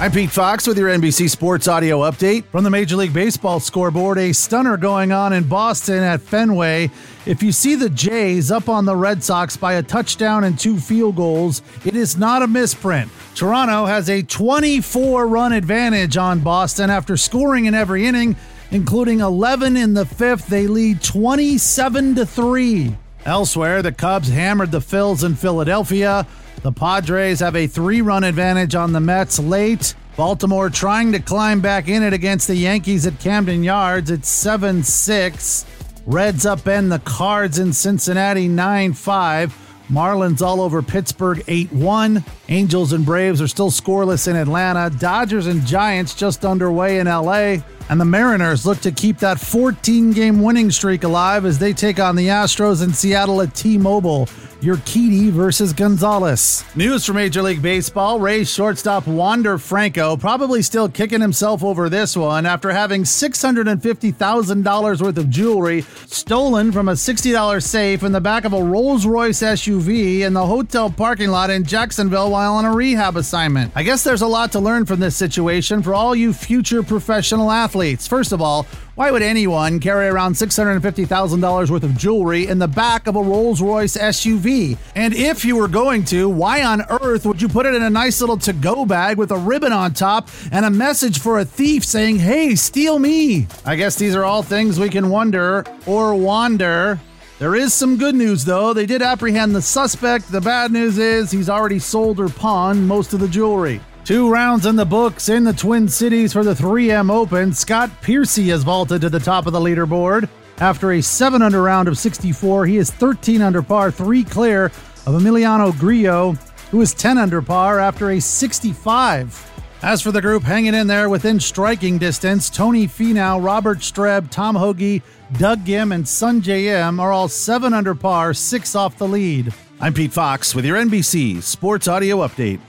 I'm Pete Fox with your NBC Sports Audio Update. From the Major League Baseball scoreboard, a stunner going on in Boston at Fenway. If you see the Jays up on the Red Sox by a touchdown and two field goals, it is not a misprint. Toronto has a 24 run advantage on Boston after scoring in every inning, including 11 in the fifth. They lead 27 to 3. Elsewhere, the Cubs hammered the Phils in Philadelphia. The Padres have a three run advantage on the Mets late. Baltimore trying to climb back in it against the Yankees at Camden Yards. It's 7 6. Reds upend the Cards in Cincinnati 9 5. Marlins all over Pittsburgh 8 1. Angels and Braves are still scoreless in Atlanta. Dodgers and Giants just underway in LA. And the Mariners look to keep that 14 game winning streak alive as they take on the Astros in Seattle at T Mobile. Urquidy versus Gonzales. News from Major League Baseball Rays shortstop Wander Franco probably still kicking himself over this one after having $650,000 worth of jewelry stolen from a $60 safe in the back of a Rolls Royce SUV in the hotel parking lot in Jacksonville while on a rehab assignment. I guess there's a lot to learn from this situation for all you future professional athletes. First of all, why would anyone carry around $650,000 worth of jewelry in the back of a Rolls Royce SUV? And if you were going to, why on earth would you put it in a nice little to go bag with a ribbon on top and a message for a thief saying, hey, steal me? I guess these are all things we can wonder or wander. There is some good news, though. They did apprehend the suspect. The bad news is he's already sold or pawned most of the jewelry. Two rounds in the books in the Twin Cities for the 3M Open. Scott Piercy has vaulted to the top of the leaderboard. After a 7 under round of 64, he is 13 under par, 3 clear of Emiliano Grillo, who is 10 under par after a 65. As for the group hanging in there within striking distance, Tony Finau, Robert Streb, Tom Hoge, Doug Ghim, and Sungjae Im are all 7 under par, 6 off the lead. I'm Pete Fox with your NBC Sports Audio Update.